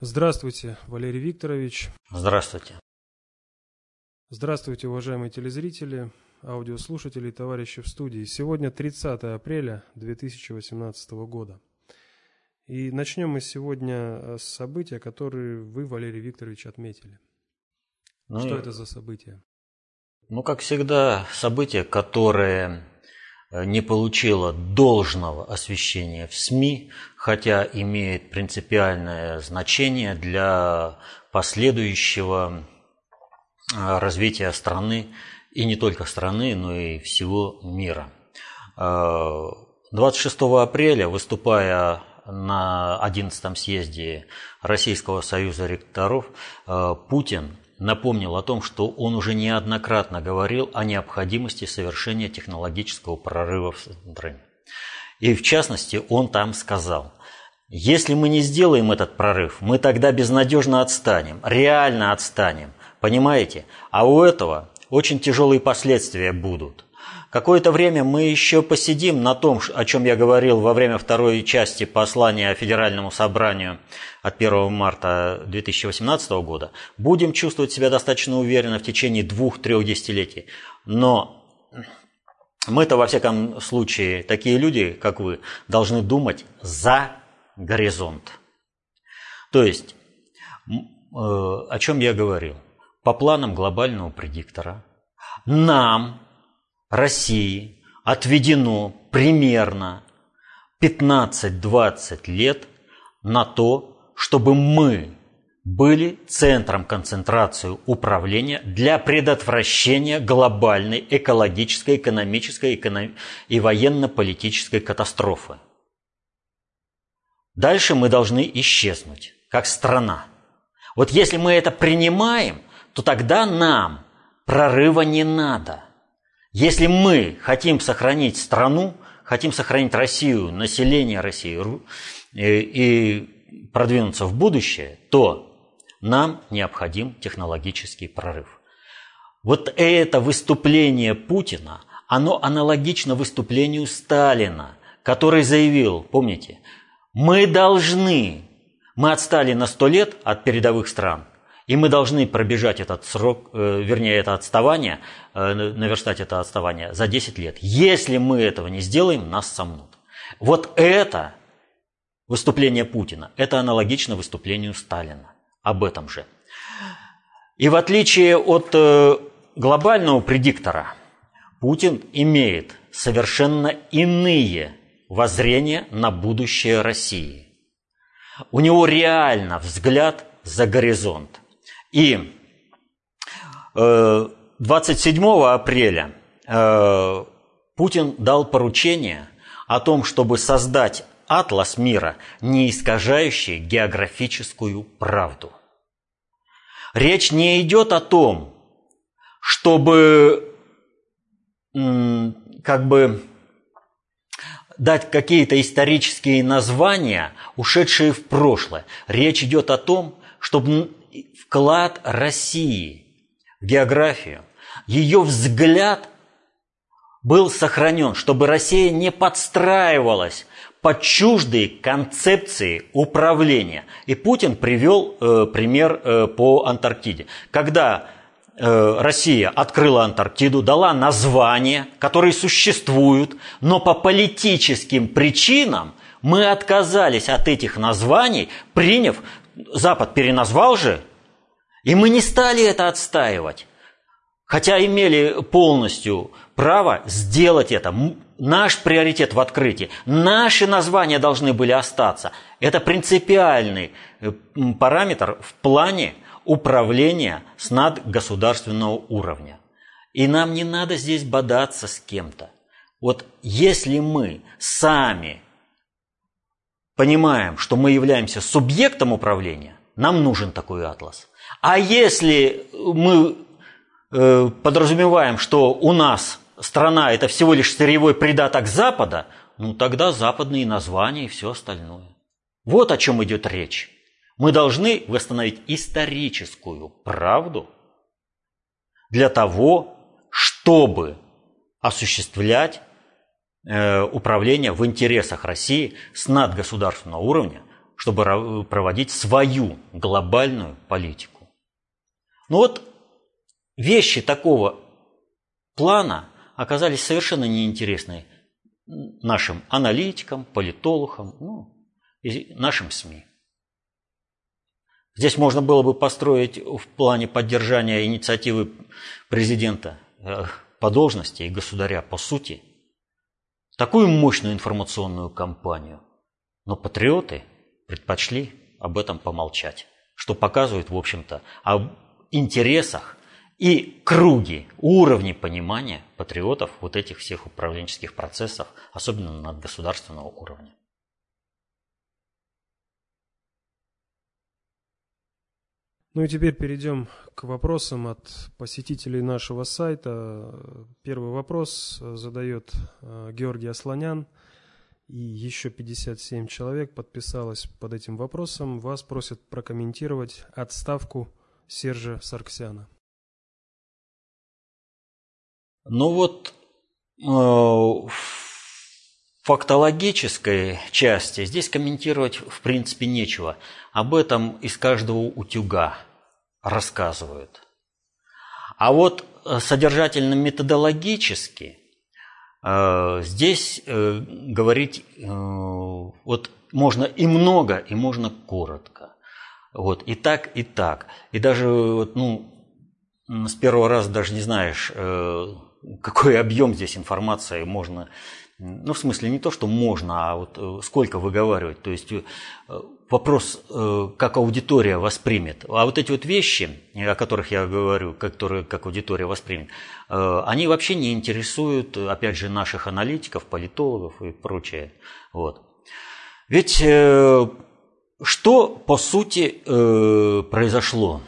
Здравствуйте, Валерий Викторович. Здравствуйте. Здравствуйте, уважаемые телезрители, аудиослушатели и товарищи в студии. Сегодня 30 апреля 2018 года. И начнем мы сегодня с события, которые вы, Валерий Викторович, отметили. Ну, Что это за события? Ну, как всегда, событие, которое Э, не получила должного освещения в СМИ, хотя имеет принципиальное значение для последующего э, развития страны, и не только страны, но и всего мира. 26 э, апреля, выступая на 11 съезде Российского союза ректоров, Путин напомнил о том, что он уже неоднократно говорил о необходимости совершения технологического прорыва в стране. И в частности, он там сказал, если мы не сделаем этот прорыв, мы тогда безнадежно отстанем, реально отстанем, понимаете? А у этого очень тяжелые последствия будут. Какое-то время мы еще посидим на том, о чем я говорил во время второй части послания Федеральному собранию от 1 марта 2018 года. Будем чувствовать себя достаточно уверенно в течение двух-трех десятилетий. Но мы-то, во всяком случае, такие люди, как вы, должны думать за горизонт. То есть, э, о чем я говорил? По планам глобального предиктора нам России отведено примерно 15-20 лет на то, чтобы мы были центром концентрации управления для предотвращения глобальной экологической, экономической и военно-политической катастрофы. Дальше мы должны исчезнуть, как страна. Вот если мы это принимаем, то тогда нам прорыва не надо – если мы хотим сохранить страну, хотим сохранить Россию, население России и продвинуться в будущее, то нам необходим технологический прорыв. Вот это выступление Путина, оно аналогично выступлению Сталина, который заявил, помните, мы должны, мы отстали на сто лет от передовых стран – и мы должны пробежать этот срок, э, вернее, это отставание, э, наверстать это отставание за 10 лет. Если мы этого не сделаем, нас сомнут. Вот это выступление Путина, это аналогично выступлению Сталина. Об этом же. И в отличие от э, глобального предиктора, Путин имеет совершенно иные воззрения на будущее России. У него реально взгляд за горизонт. И 27 э, апреля э, Путин дал поручение о том, чтобы создать атлас мира, не искажающий географическую правду. Речь не идет о том, чтобы как бы дать какие-то исторические названия, ушедшие в прошлое. Речь идет о том, чтобы вклад России в географию, ее взгляд был сохранен, чтобы Россия не подстраивалась под чуждые концепции управления. И Путин привел э, пример э, по Антарктиде. Когда э, Россия открыла Антарктиду, дала названия, которые существуют, но по политическим причинам мы отказались от этих названий, приняв Запад переназвал же, и мы не стали это отстаивать. Хотя имели полностью право сделать это. Наш приоритет в открытии. Наши названия должны были остаться. Это принципиальный э, параметр в плане управления с надгосударственного уровня. И нам не надо здесь бодаться с кем-то. Вот если мы сами понимаем, что мы являемся субъектом управления, нам нужен такой атлас. А если мы э, подразумеваем, что у нас страна это всего лишь сырьевой придаток Запада, ну тогда западные названия и все остальное. Вот о чем идет речь. Мы должны восстановить историческую правду для того, чтобы осуществлять Э, управления в интересах России с надгосударственного уровня чтобы проводить свою глобальную политику. Но вот вещи такого плана оказались совершенно неинтересны нашим аналитикам, политологам, ну, и нашим СМИ. Здесь можно было бы построить в плане поддержания инициативы президента э, по должности и государя по сути такую мощную информационную кампанию. Но патриоты предпочли об этом помолчать, что показывает, в общем-то, об интересах и круги, уровни понимания патриотов вот этих всех управленческих процессов, особенно на государственного уровня. Ну и теперь перейдем к вопросам от посетителей нашего сайта. Первый вопрос задает э, Георгий Асланян. И еще 57 человек подписалось под этим вопросом. Вас просят прокомментировать отставку Сержа Сарксяна. Ну вот э, в фактологической части здесь комментировать в принципе нечего. Об этом из каждого утюга рассказывают. А вот э, содержательно-методологически э, здесь э, говорить вот можно и много, и можно коротко. Вот, и так, и так. И даже вот, ну, с первого раза даже не знаешь, какой объем здесь информации можно ну, в смысле, не то, что можно, а вот сколько выговаривать. То есть вопрос, э, как аудитория воспримет. А вот эти вот вещи, о которых я говорю, которые как аудитория воспримет, э, они вообще не интересуют, опять же, наших аналитиков, политологов и прочее. Вот. Ведь э, что, по сути, произошло?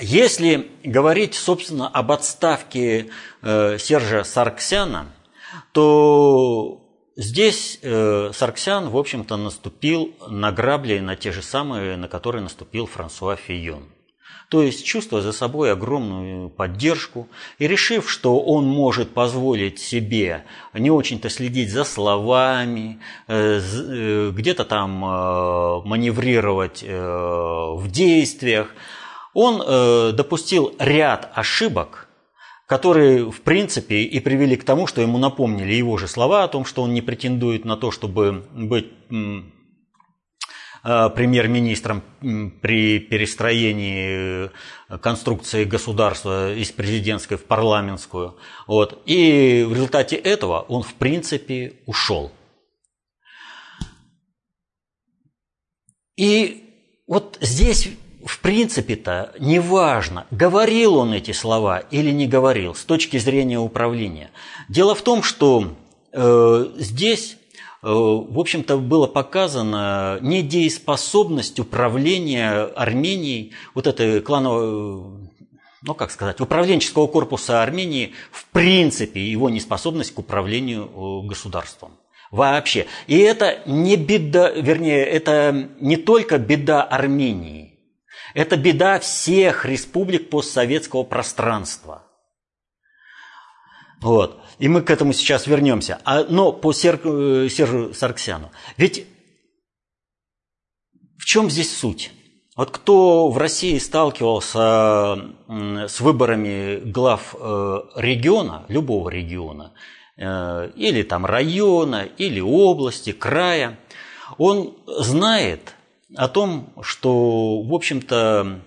Если говорить, собственно, об отставке Сержа Сарксяна, то Здесь э, Сарксян, в общем-то, наступил на грабли, на те же самые, на которые наступил Франсуа Фийон. То есть, чувствуя за собой огромную поддержку. И решив, что он может позволить себе не очень-то следить за словами, э, э, где-то там э, маневрировать в действиях, он допустил ряд ошибок, которые, в принципе, и привели к тому, что ему напомнили его же слова о том, что он не претендует на то, чтобы быть премьер-министром при перестроении э, конструкции государства из президентской в парламентскую. Вот. И в результате этого он, в принципе, ушел. И вот здесь в принципе-то неважно, говорил он эти слова или не говорил с точки зрения управления. Дело в том, что э, здесь, э, в общем-то, было показано недееспособность управления Арменией, вот этой клановой ну, как сказать, управленческого корпуса Армении, в принципе, его неспособность к управлению э, государством. Вообще. И это не беда, вернее, это не только беда Армении. Это беда всех республик постсоветского пространства. Вот. И мы к этому сейчас вернемся. А, но по Сер, э, Сержу Сарксяну. Ведь в чем здесь суть? Вот кто в России сталкивался с выборами глав э, региона, любого региона, э, или там района, или области, края, он знает, о том, что, в общем-то,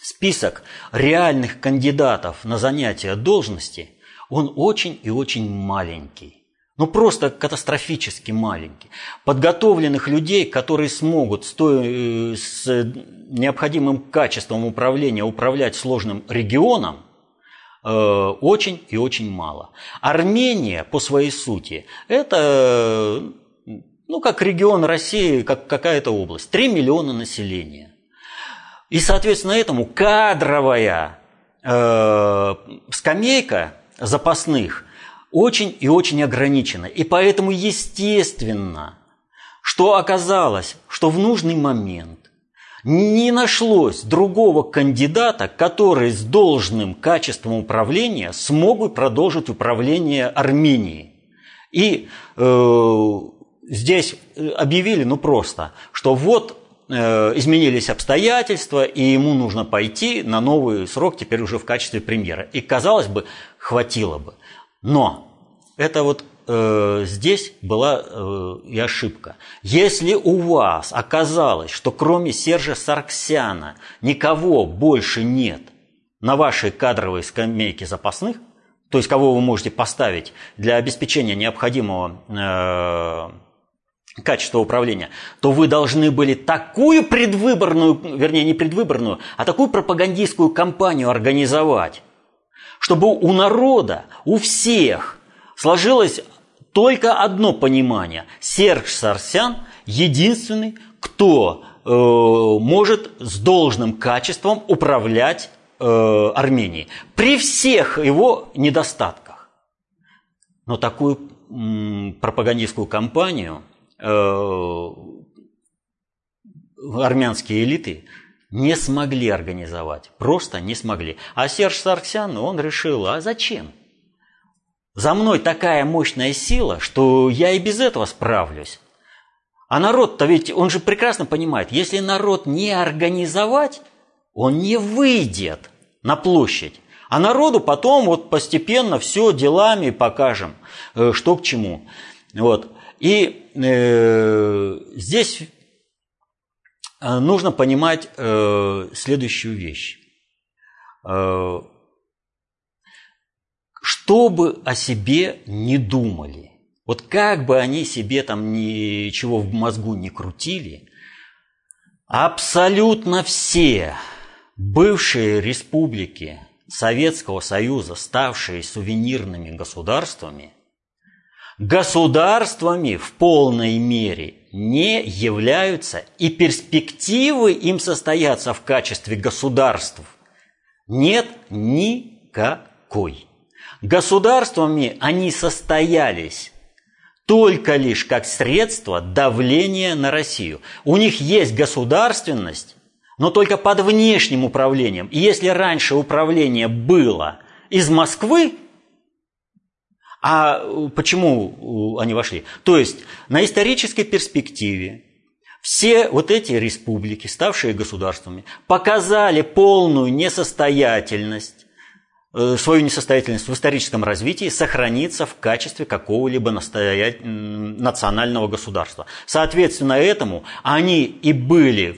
список реальных кандидатов на занятие должности, он очень и очень маленький. Ну, просто катастрофически маленький. Подготовленных людей, которые смогут с, той, с необходимым качеством управления управлять сложным регионом, э, очень и очень мало. Армения по своей сути это ну, как регион России, как какая-то область. 3 миллиона населения. И, соответственно, этому кадровая э, скамейка запасных очень и очень ограничена. И поэтому естественно, что оказалось, что в нужный момент не нашлось другого кандидата, который с должным качеством управления смог бы продолжить управление Арменией. И э, здесь объявили, ну просто, что вот э, изменились обстоятельства, и ему нужно пойти на новый срок теперь уже в качестве премьера. И, казалось бы, хватило бы. Но это вот э, здесь была э, и ошибка. Если у вас оказалось, что кроме Сержа Сарксяна никого больше нет на вашей кадровой скамейке запасных, то есть кого вы можете поставить для обеспечения необходимого э, качества управления, то вы должны были такую предвыборную, вернее не предвыборную, а такую пропагандистскую кампанию организовать, чтобы у народа, у всех сложилось только одно понимание. Серж Сарсян единственный, кто э, может с должным качеством управлять э, Арменией. При всех его недостатках. Но такую м, пропагандистскую кампанию армянские элиты не смогли организовать. Просто не смогли. А Серж Сарксян, он решил, а зачем? За мной такая мощная сила, что я и без этого справлюсь. А народ-то ведь, он же прекрасно понимает, если народ не организовать, он не выйдет на площадь. А народу потом вот постепенно все делами покажем, э, что к чему. Вот. И э, здесь э, нужно понимать э, следующую вещь. Э, что бы о себе не думали, вот как бы они себе там ничего в мозгу не крутили, абсолютно все бывшие республики Советского Союза, ставшие сувенирными государствами – государствами в полной мере не являются, и перспективы им состояться в качестве государств нет никакой. Государствами они состоялись только лишь как средство давления на Россию. У них есть государственность, но только под внешним управлением. И если раньше управление было из Москвы, а э, почему э, они вошли? То есть на исторической перспективе все вот эти республики, ставшие государствами, показали полную несостоятельность, э, свою несостоятельность в историческом развитии сохраниться в качестве какого-либо национального государства. Соответственно, этому они и были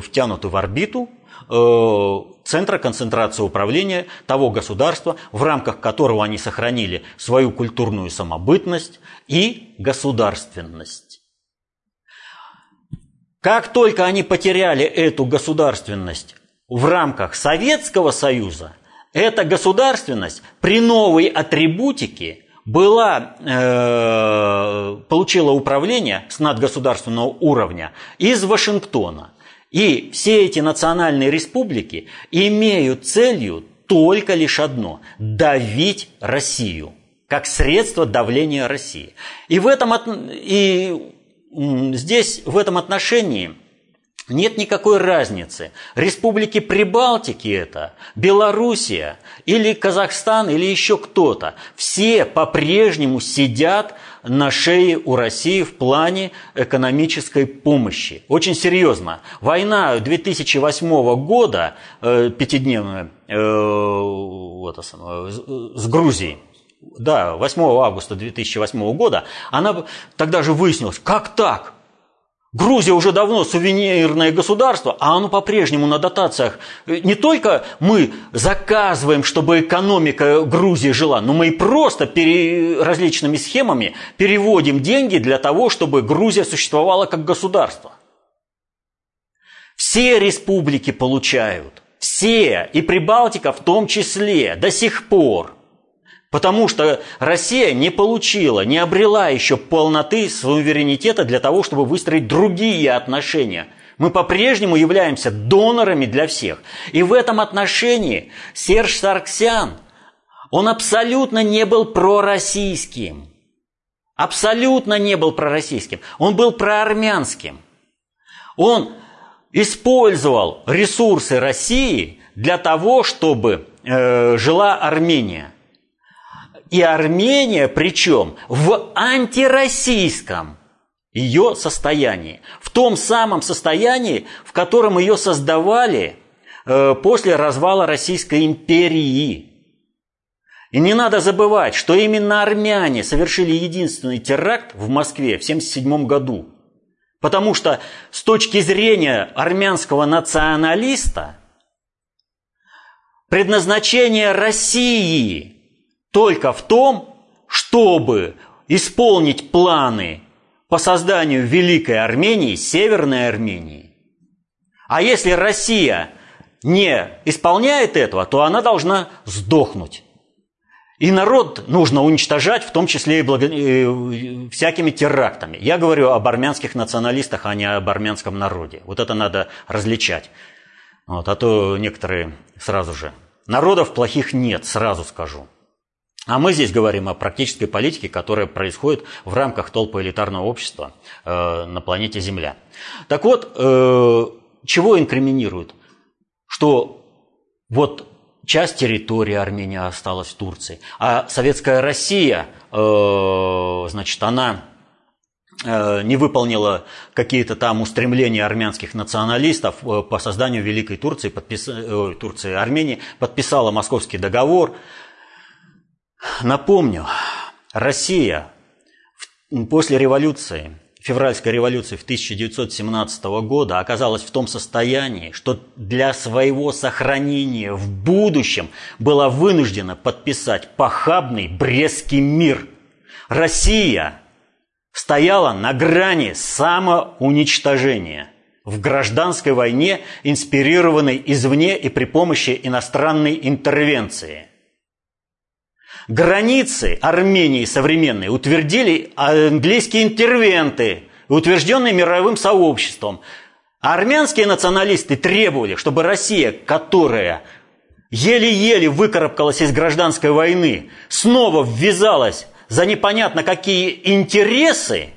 втянуты в орбиту центра концентрации управления того государства, в рамках которого они сохранили свою культурную самобытность и государственность. Как только они потеряли эту государственность в рамках Советского Союза, эта государственность при новой атрибутике была, э, получила управление с надгосударственного уровня из Вашингтона – и все эти национальные республики имеют целью только лишь одно – давить Россию, как средство давления России. И, в этом, и здесь в этом отношении нет никакой разницы. Республики Прибалтики это, Белоруссия или Казахстан или еще кто-то. Все по-прежнему сидят на шее у России в плане экономической помощи. Очень серьезно. Война 2008 года, э, пятидневная, э, вот, с Грузией, да, 8 августа 2008 года, она тогда же выяснилась, как так? Грузия уже давно сувенирное государство, а оно по-прежнему на дотациях. Не только мы заказываем, чтобы экономика Грузии жила, но мы и просто пере... различными схемами переводим деньги для того, чтобы Грузия существовала как государство. Все республики получают, все, и Прибалтика в том числе, до сих пор – Потому что Россия не получила, не обрела еще полноты суверенитета для того, чтобы выстроить другие отношения. Мы по-прежнему являемся донорами для всех. И в этом отношении Серж Сарксян, он абсолютно не был пророссийским. Абсолютно не был пророссийским. Он был проармянским. Он использовал ресурсы России для того, чтобы э, жила Армения – и Армения, причем в антироссийском ее состоянии. В том самом состоянии, в котором ее создавали э, после развала Российской империи. И не надо забывать, что именно армяне совершили единственный теракт в Москве в 1977 году. Потому что с точки зрения армянского националиста предназначение России только в том, чтобы исполнить планы по созданию Великой Армении, Северной Армении. А если Россия не исполняет этого, то она должна сдохнуть. И народ нужно уничтожать, в том числе и благо... всякими терактами. Я говорю об армянских националистах, а не об армянском народе. Вот это надо различать. Вот, а то некоторые сразу же. Народов плохих нет, сразу скажу. А мы здесь говорим о практической политике, которая происходит в рамках толпы элитарного общества э, на планете Земля. Так вот, э, чего инкриминируют? Что вот часть территории Армении осталась в Турции, а советская Россия, э, значит, она э, не выполнила какие-то там устремления армянских националистов э, по созданию Великой Турции, подпис... Турции Армении, подписала Московский договор. Напомню, Россия после революции февральской революции в 1917 года оказалась в том состоянии, что для своего сохранения в будущем была вынуждена подписать похабный Брестский мир. Россия стояла на грани самоуничтожения в гражданской войне, инспирированной извне и при помощи иностранной интервенции – Границы Армении современной утвердили английские интервенты, утвержденные мировым сообществом. А армянские националисты требовали, чтобы Россия, которая еле-еле выкарабкалась из гражданской войны, снова ввязалась за непонятно какие интересы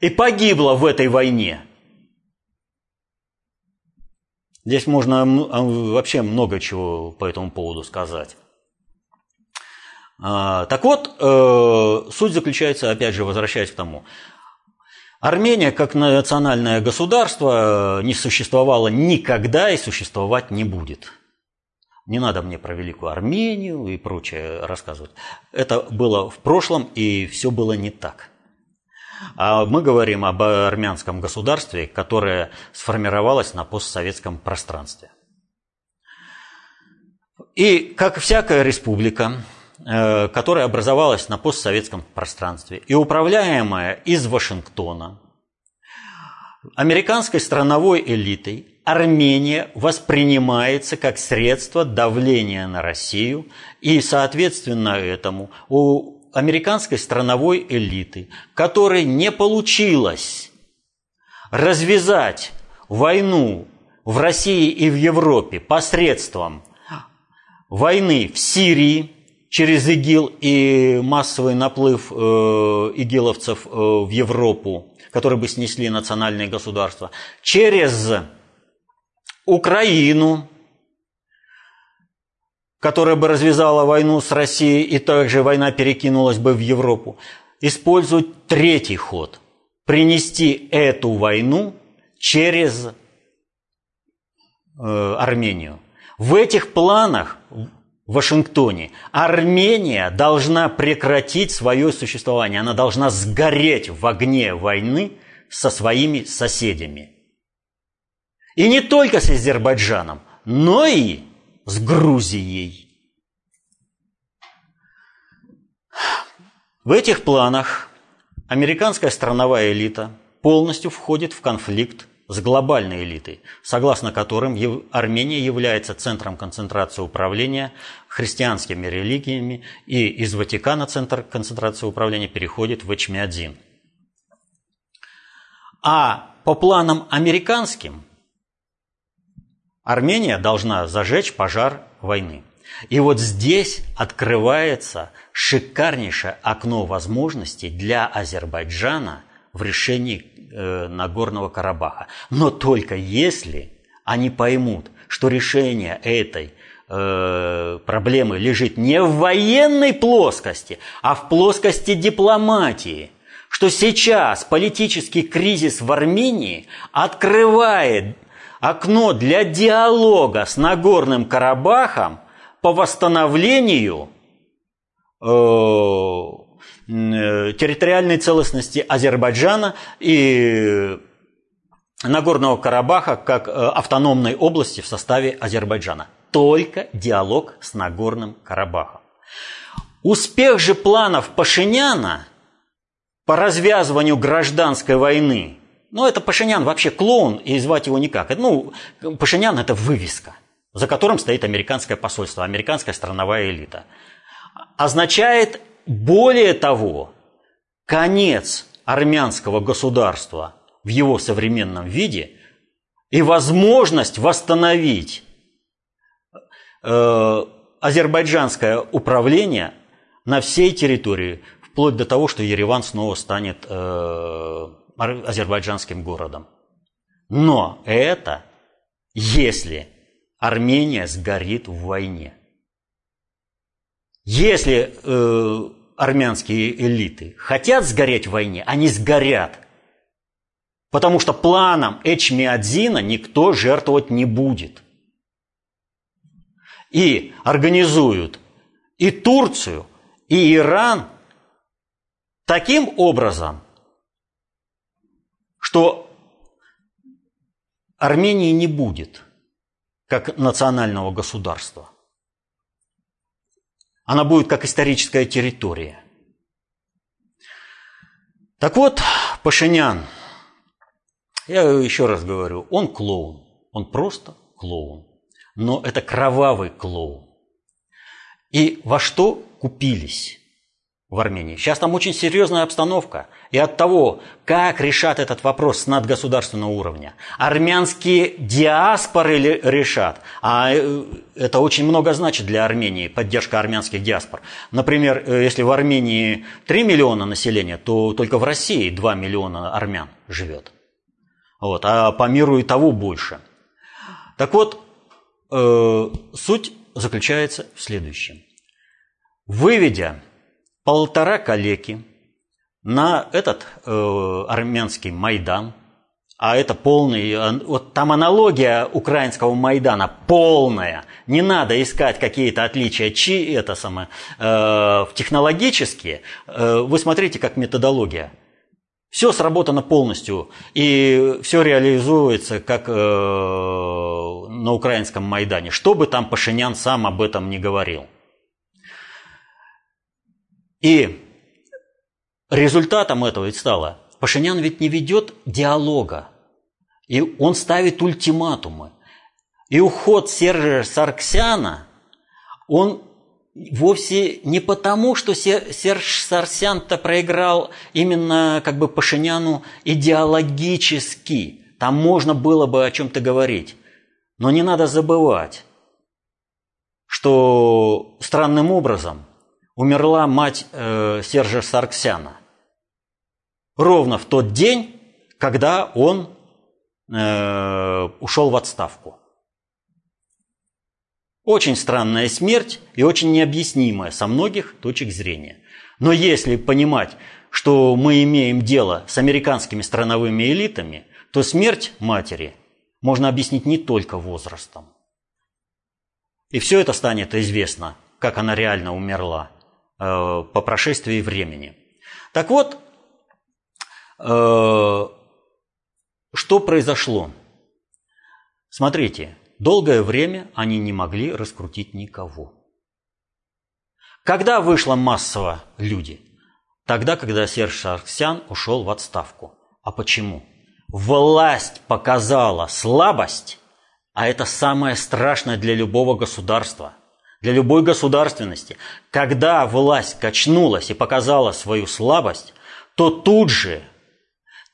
и погибла в этой войне. Здесь можно вообще много чего по этому поводу сказать. А, так вот, э, суть заключается, опять же, возвращаясь к тому, Армения как национальное государство э, не существовала никогда и существовать не будет. Не надо мне про Великую Армению и прочее рассказывать. Это было в прошлом, и все было не так. А мы говорим об армянском государстве, которое сформировалось на постсоветском пространстве. И, как всякая республика, которая образовалась на постсоветском пространстве. И управляемая из Вашингтона американской страновой элитой, Армения воспринимается как средство давления на Россию, и, соответственно этому, у американской страновой элиты, которой не получилось развязать войну в России и в Европе посредством войны в Сирии, через ИГИЛ и массовый наплыв э, игиловцев э, в Европу, которые бы снесли национальные государства, через Украину, которая бы развязала войну с Россией, и также война перекинулась бы в Европу, использовать третий ход – принести эту войну через э, Армению. В этих планах в Вашингтоне, Армения должна прекратить свое существование. Она должна сгореть в огне войны со своими соседями. И не только с Азербайджаном, но и с Грузией. В этих планах американская страновая элита полностью входит в конфликт с глобальной элитой, согласно которым Армения является центром концентрации управления христианскими религиями, и из Ватикана центр концентрации управления переходит в Эчмиадзин. А по планам американским Армения должна зажечь пожар войны. И вот здесь открывается шикарнейшее окно возможностей для Азербайджана в решении Э, Нагорного Карабаха. Но только если они поймут, что решение этой э, проблемы лежит не в военной плоскости, а в плоскости дипломатии, что сейчас политический кризис в Армении открывает окно для диалога с Нагорным Карабахом по восстановлению э, территориальной целостности Азербайджана и Нагорного Карабаха как э, автономной области в составе Азербайджана. Только диалог с Нагорным Карабахом. Успех же планов Пашиняна по развязыванию гражданской войны, ну это Пашинян вообще клоун, и звать его никак. Ну, Пашинян это вывеска, за которым стоит американское посольство, американская страновая элита. Означает более того, конец армянского государства в его современном виде и возможность восстановить э, азербайджанское управление на всей территории, вплоть до того, что Ереван снова станет э, азербайджанским городом. Но это если Армения сгорит в войне. Если э, армянские элиты хотят сгореть в войне, они сгорят. Потому что планом Эчмиадзина никто жертвовать не будет. И организуют и Турцию, и Иран таким образом, что Армении не будет как национального государства. Она будет как историческая территория. Так вот, Пашинян – я еще раз говорю, он клоун. Он просто клоун. Но это кровавый клоун. И во что купились в Армении? Сейчас там очень серьезная обстановка. И от того, как решат этот вопрос с надгосударственного уровня, армянские диаспоры решат. А э, это очень много значит для Армении, поддержка армянских диаспор. Например, э, если в Армении 3 миллиона населения, то только в России 2 миллиона армян живет. Вот, а по миру и того больше. Так вот, э, суть заключается в следующем. Выведя полтора калеки на этот э, армянский Майдан, а это полный, вот там аналогия украинского Майдана полная. Не надо искать какие-то отличия, чи это самое, э, технологические. Э, вы смотрите, как методология – все сработано полностью, и все реализуется, как э, на украинском Майдане. Что бы там Пашинян сам об этом не говорил. И результатом этого ведь стало, Пашинян ведь не ведет диалога, и он ставит ультиматумы. И уход Сержа Сарксяна, он вовсе не потому, что Серж Сарсян-то проиграл именно как бы Пашиняну идеологически. Там можно было бы о чем-то говорить. Но не надо забывать, что странным образом умерла мать э, Сержа Сарксяна. Ровно в тот день, когда он э, ушел в отставку. Очень странная смерть и очень необъяснимая со многих точек зрения. Но если понимать, что мы имеем дело с американскими страновыми элитами, то смерть матери можно объяснить не только возрастом. И все это станет известно, как она реально умерла по прошествии времени. Так вот, э, что произошло? Смотрите, Долгое время они не могли раскрутить никого. Когда вышло массово люди? Тогда, когда Серж Сарксян ушел в отставку. А почему? Власть показала слабость, а это самое страшное для любого государства, для любой государственности. Когда власть качнулась и показала свою слабость, то тут же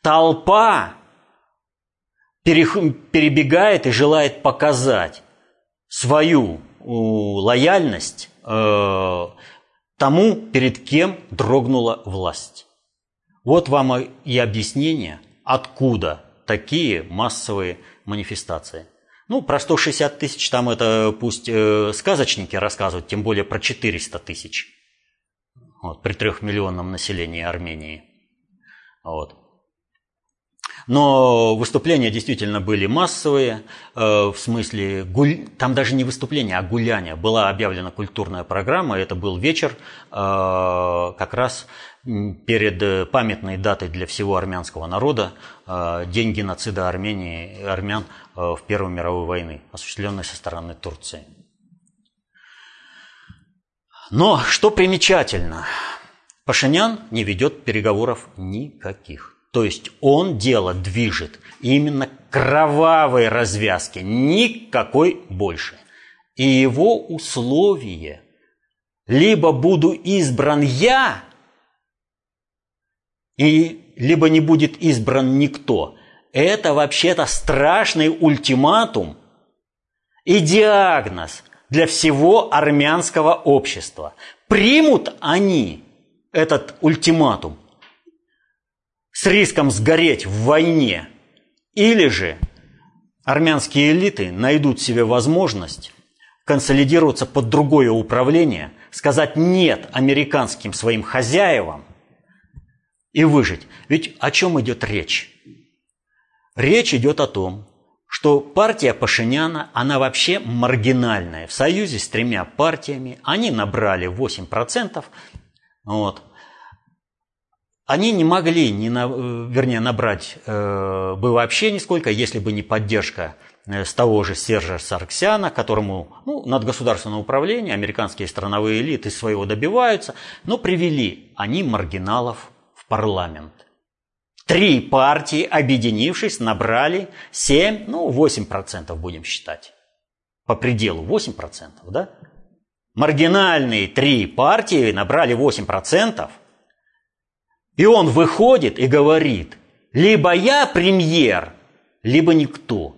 толпа перебегает и желает показать свою лояльность э, тому, перед кем дрогнула власть. Вот вам и объяснение, откуда такие массовые манифестации. Ну, про 160 тысяч там это пусть э, сказочники рассказывают, тем более про 400 тысяч вот, при трехмиллионном населении Армении. Вот. Но выступления действительно были массовые, э, в смысле, гуль... там даже не выступления, а гуляния. Была объявлена культурная программа, это был вечер э, как раз перед памятной датой для всего армянского народа, э, день геноцида Армении, армян в Первой мировой войны, осуществленной со стороны Турции. Но что примечательно, Пашинян не ведет переговоров никаких. То есть он дело движет именно кровавой развязки, никакой больше. И его условие либо буду избран я, и либо не будет избран никто. Это вообще-то страшный ультиматум и диагноз для всего армянского общества. Примут они этот ультиматум с риском сгореть в войне, или же армянские элиты найдут себе возможность консолидироваться под другое управление, сказать «нет» американским своим хозяевам и выжить. Ведь о чем идет речь? Речь идет о том, что партия Пашиняна, она вообще маргинальная. В союзе с тремя партиями они набрали 8%. Вот они не могли, не на, э, вернее, набрать э, бы вообще нисколько, если бы не поддержка э, с того же Сержа Сарксяна, которому ну, над государственное управление, американские страновые элиты своего добиваются, но привели они маргиналов парламент. Три партии, объединившись, набрали 7, ну, 8% будем считать. По пределу 8%, да? Маргинальные три партии набрали 8%, и он выходит и говорит, либо я премьер, либо никто.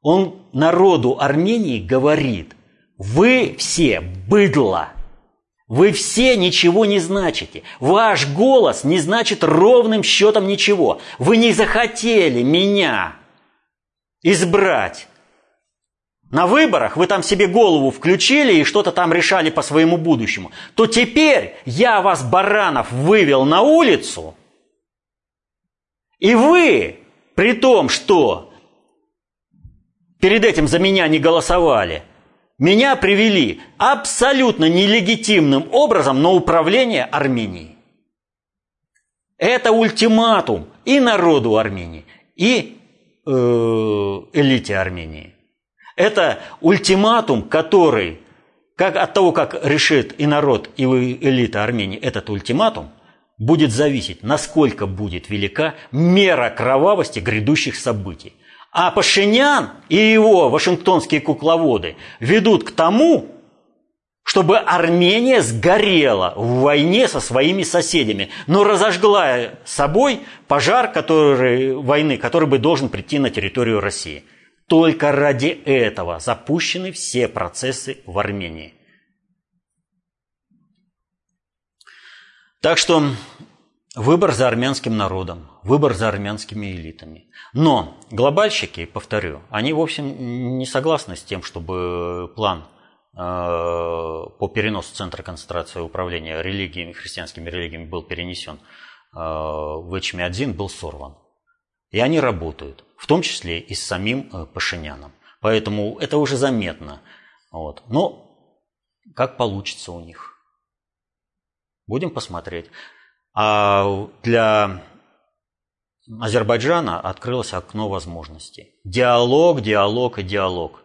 Он народу Армении говорит, вы все быдло, вы все ничего не значите. Ваш голос не значит ровным счетом ничего. Вы не захотели меня избрать. На выборах вы там себе голову включили и что-то там решали по своему будущему. То теперь я вас, баранов, вывел на улицу, и вы, при том, что перед этим за меня не голосовали, меня привели абсолютно нелегитимным образом на управление Арменией. Это ультиматум и народу Армении, и э, элите Армении. Это ультиматум, который, как от того, как решит и народ, и элита Армении этот ультиматум, будет зависеть, насколько будет велика мера кровавости грядущих событий. А Пашинян и его вашингтонские кукловоды ведут к тому, чтобы Армения сгорела в войне со своими соседями, но разожгла собой пожар который, войны, который бы должен прийти на территорию России. Только ради этого запущены все процессы в Армении. Так что выбор за армянским народом, выбор за армянскими элитами. Но глобальщики, повторю, они, в общем, не согласны с тем, чтобы план э, по переносу центра концентрации управления религиями, христианскими религиями был перенесен э, в Эчми-1, был сорван. И они работают в том числе и с самим э, Пашиняном. Поэтому это уже заметно. Вот. Но как получится у них? Будем посмотреть. А для Азербайджана открылось окно возможностей. Диалог, диалог и диалог.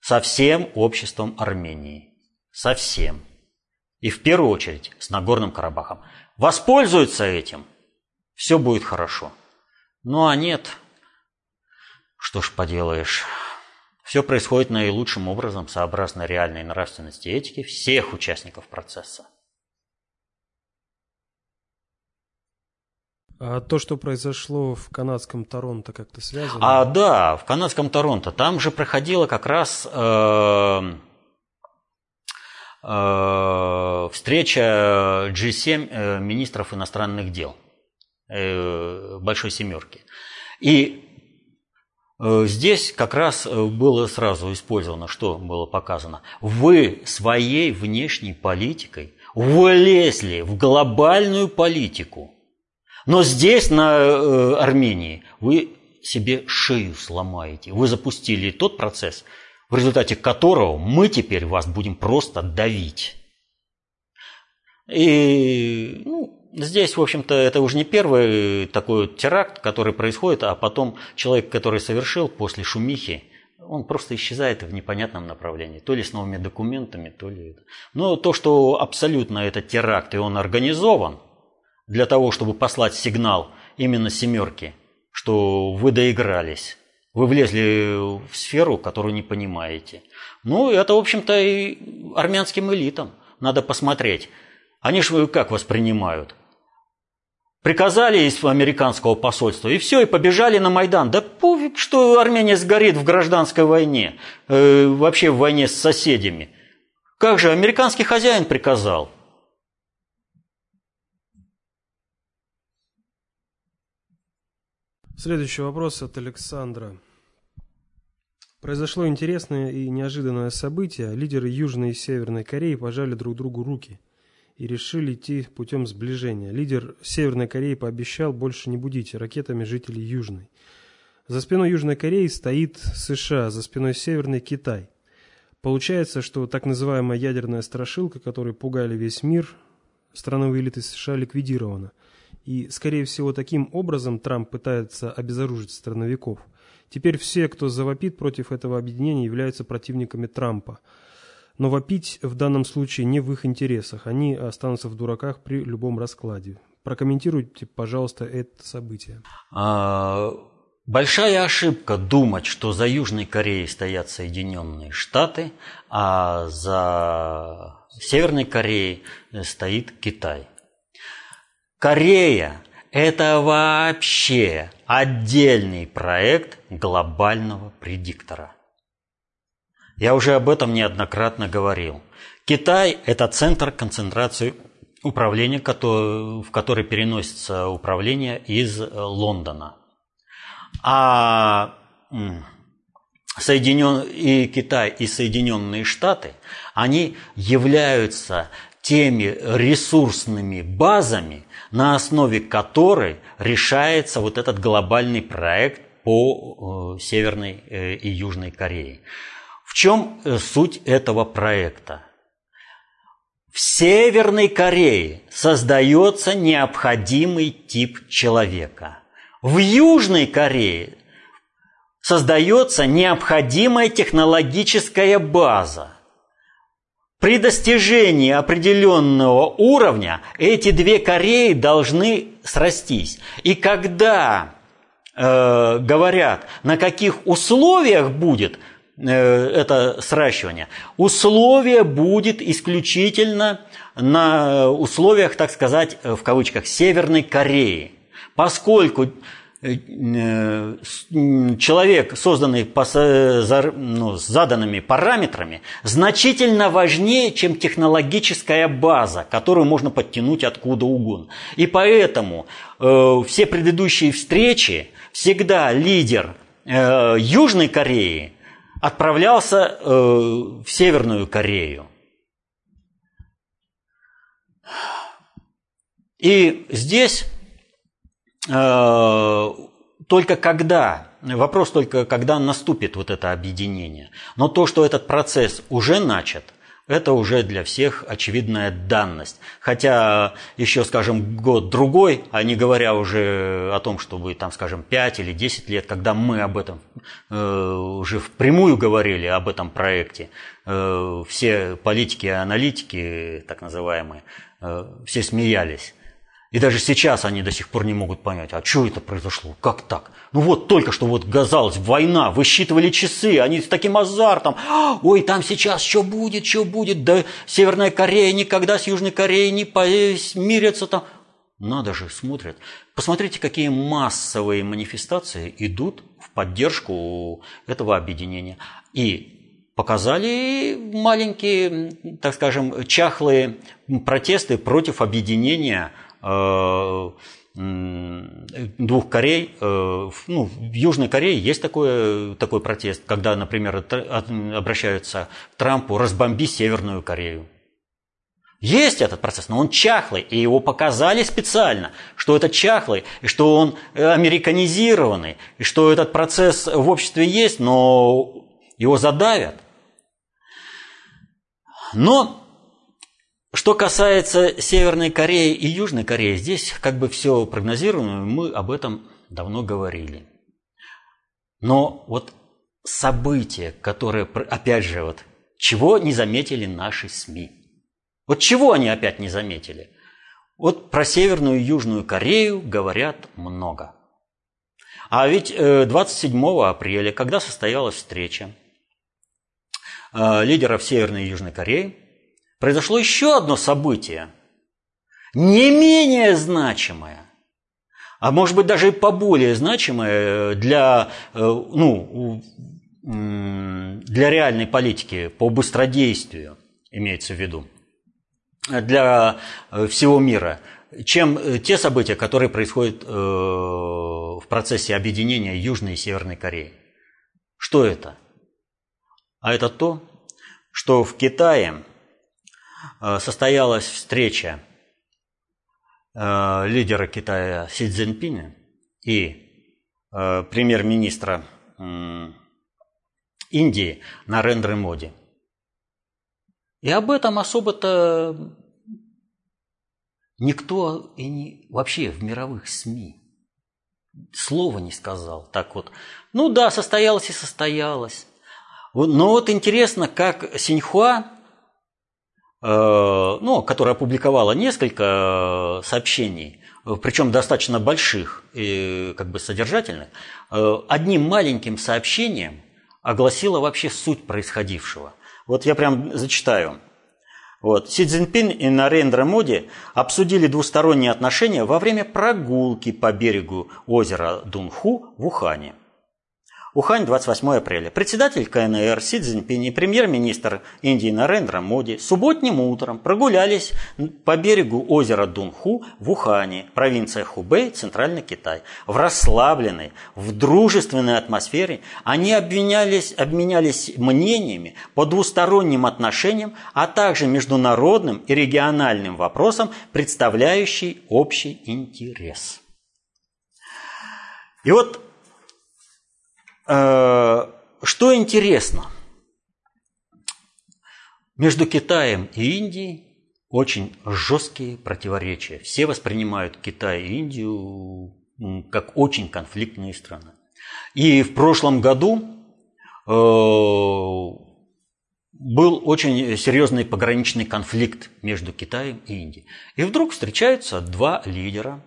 Со всем обществом Армении. Со всем. И в первую очередь с Нагорным Карабахом. Воспользуются этим, все будет хорошо. Ну а нет, что ж поделаешь. Все происходит наилучшим образом, сообразно реальной нравственности и этике всех участников процесса. А то, что произошло в канадском Торонто, как-то связано? А да, в канадском Торонто. Там же проходила как раз э, э, встреча G7 э, министров иностранных дел э, Большой Семерки. И Э, здесь как раз э, было сразу использовано, что было показано. Вы своей внешней политикой влезли в глобальную политику. Но здесь, на э, Армении, вы себе шею сломаете. Вы запустили тот процесс, в результате которого мы теперь вас будем просто давить. И ну, здесь, в общем-то, это уже не первый такой теракт, который происходит, а потом человек, который совершил после шумихи, он просто исчезает в непонятном направлении. То ли с новыми документами, то ли... Но то, что абсолютно это теракт, и он организован для того, чтобы послать сигнал именно семерки, что вы доигрались, вы влезли в сферу, которую не понимаете. Ну, это, в общем-то, и армянским элитам надо посмотреть. Они же как воспринимают? Приказали из американского посольства, и все, и побежали на Майдан. Да пофиг, что Армения сгорит в гражданской войне, э, вообще в войне с соседями. Как же, американский хозяин приказал. Следующий вопрос от Александра. Произошло интересное и неожиданное событие. Лидеры Южной и Северной Кореи пожали друг другу руки – и решили идти путем сближения. Лидер Северной Кореи пообещал больше не будить ракетами жителей Южной. За спиной Южной Кореи стоит США, за спиной Северной – Китай. Получается, что так называемая ядерная страшилка, которой пугали весь мир, страновые элиты США ликвидирована. И, скорее всего, таким образом Трамп пытается обезоружить страновиков. Теперь все, кто завопит против этого объединения, являются противниками Трампа – но вопить в данном случае не в их интересах. Они останутся в дураках при любом раскладе. Прокомментируйте, пожалуйста, это событие. А, большая ошибка думать, что за Южной Кореей стоят Соединенные Штаты, а за Северной Кореей стоит Китай. Корея – это вообще отдельный проект глобального предиктора – я уже об этом неоднократно говорил. Китай – это центр концентрации управления, в который переносится управление из Лондона. А Соединен... и Китай, и Соединенные Штаты, они являются теми ресурсными базами, на основе которой решается вот этот глобальный проект по э, Северной э, и Южной Корее. В чем э, суть этого проекта? В Северной Корее создается необходимый тип человека. В Южной Корее создается необходимая технологическая база. При достижении определенного уровня эти две Кореи должны срастись. И когда э, говорят, на каких условиях будет – Э, это сращивание. Условие будет исключительно на условиях, так сказать, в кавычках, Северной Кореи. Поскольку э, человек, созданный по, ну, с заданными параметрами, значительно важнее, чем технологическая база, которую можно подтянуть откуда угодно. И поэтому э, все предыдущие встречи всегда лидер э, Южной Кореи отправлялся э, в Северную Корею. И здесь э, только когда, вопрос только когда наступит вот это объединение. Но то, что этот процесс уже начат – это уже для всех очевидная данность. Хотя еще, скажем, год-другой, а не говоря уже о том, чтобы, там, скажем, 5 или 10 лет, когда мы об этом э, уже впрямую говорили, об этом проекте, э, все политики и аналитики, так называемые, э, все смеялись. И даже сейчас они до сих пор не могут понять, а что это произошло, как так? Ну вот только что вот казалось, война, высчитывали часы, они с таким азартом, ой, там сейчас что будет, что будет, да Северная Корея никогда с Южной Кореей не помирятся там. Надо же, смотрят. Посмотрите, какие массовые манифестации идут в поддержку этого объединения. И показали маленькие, так скажем, чахлые протесты против объединения Э, двух Корей, э, ну, в Южной Корее есть такой, такой протест, когда, например, обращаются к Трампу «разбомби Северную Корею». Есть этот процесс, но он чахлый, и его показали специально, что это чахлый, и что он э, американизированный, и что этот процесс в обществе есть, но его задавят. Но что касается Северной Кореи и Южной Кореи, здесь как бы все прогнозируемо, мы об этом давно говорили. Но вот события, которые, опять же, вот, чего не заметили наши СМИ – вот чего они опять не заметили? Вот про Северную и Южную Корею говорят много. А ведь 27 э, апреля, когда состоялась встреча э, лидеров Северной и Южной Кореи, произошло еще одно событие, не менее значимое, а может быть даже и поболее значимое для, э, ну, для реальной политики по быстродействию, имеется в виду для э, всего мира, чем э, те события, которые происходят э, в процессе объединения Южной и Северной Кореи. Что это? А это то, что в Китае состоялась встреча лидера Китая Си Цзиньпиня и премьер-министра Индии Нарендры Моди. И об этом особо-то никто и не, вообще в мировых СМИ слова не сказал. Так вот, ну да, состоялось и состоялось. Но вот интересно, как Синьхуа, э, ну, которая опубликовала несколько э, сообщений, причем достаточно больших и как бы содержательных, э, одним маленьким сообщением огласила вообще суть происходившего. Вот я прям зачитаю. Вот. Си Цзиньпин и Нарендра Моди обсудили двусторонние отношения во время прогулки по берегу озера Дунху в Ухане. Ухань, 28 апреля. Председатель КНР Си Цзиньпин и премьер-министр Индии Нарендра Моди субботним утром прогулялись по берегу озера Дунху в Ухане, провинция Хубэй, Центральный Китай. В расслабленной, в дружественной атмосфере они обменялись, обменялись мнениями по двусторонним отношениям, а также международным и региональным вопросам, представляющий общий интерес. И вот что интересно, между Китаем и Индией очень жесткие противоречия. Все воспринимают Китай и Индию как очень конфликтные страны. И в прошлом году э, был очень серьезный пограничный конфликт между Китаем и Индией. И вдруг встречаются два лидера,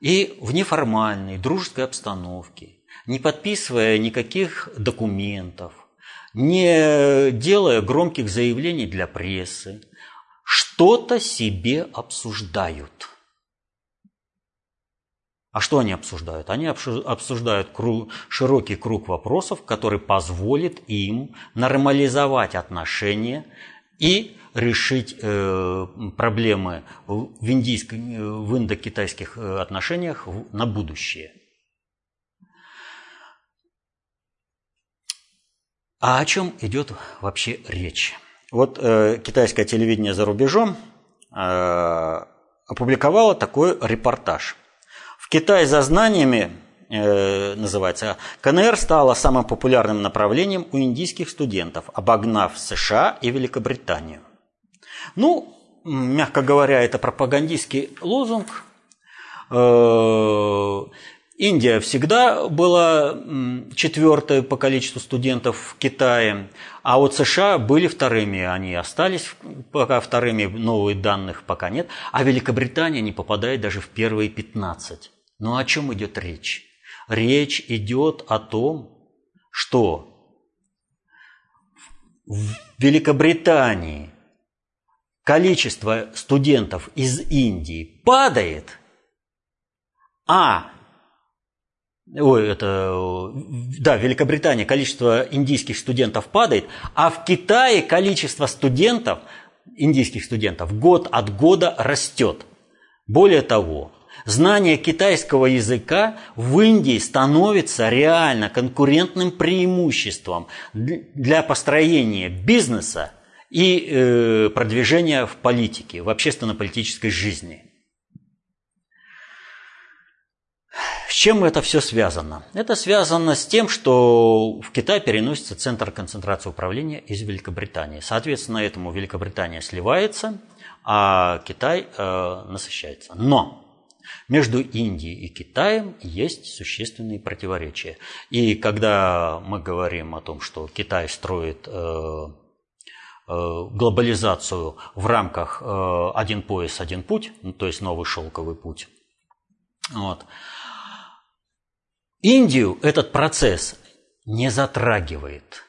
и в неформальной дружеской обстановке, не подписывая никаких документов, не делая громких заявлений для прессы, что-то себе обсуждают. А что они обсуждают? Они обсуждают широкий круг вопросов, который позволит им нормализовать отношения и решить э, проблемы в, индийско, в индокитайских э, отношениях на будущее. А о чем идет вообще речь? Вот э, китайское телевидение за рубежом э, опубликовало такой репортаж. В Китае за знаниями э, называется КНР стала самым популярным направлением у индийских студентов, обогнав США и Великобританию. Ну, мягко говоря, это пропагандистский лозунг. Э, Индия всегда была четвертой по количеству студентов в Китае, а вот США были вторыми, они остались пока вторыми, новых данных пока нет, а Великобритания не попадает даже в первые 15. Но о чем идет речь? Речь идет о том, что в Великобритании количество студентов из Индии падает, а ой, это, да, в Великобритании количество индийских студентов падает, а в Китае количество студентов, индийских студентов, год от года растет. Более того, знание китайского языка в Индии становится реально конкурентным преимуществом для построения бизнеса и э, продвижения в политике, в общественно-политической жизни. Чем это все связано? Это связано с тем, что в Китай переносится центр концентрации управления из Великобритании. Соответственно, этому Великобритания сливается, а Китай э, насыщается. Но между Индией и Китаем есть существенные противоречия. И когда мы говорим о том, что Китай строит э, э, глобализацию в рамках э, один пояс, один путь, ну, то есть новый шелковый путь, вот, Индию этот процесс не затрагивает.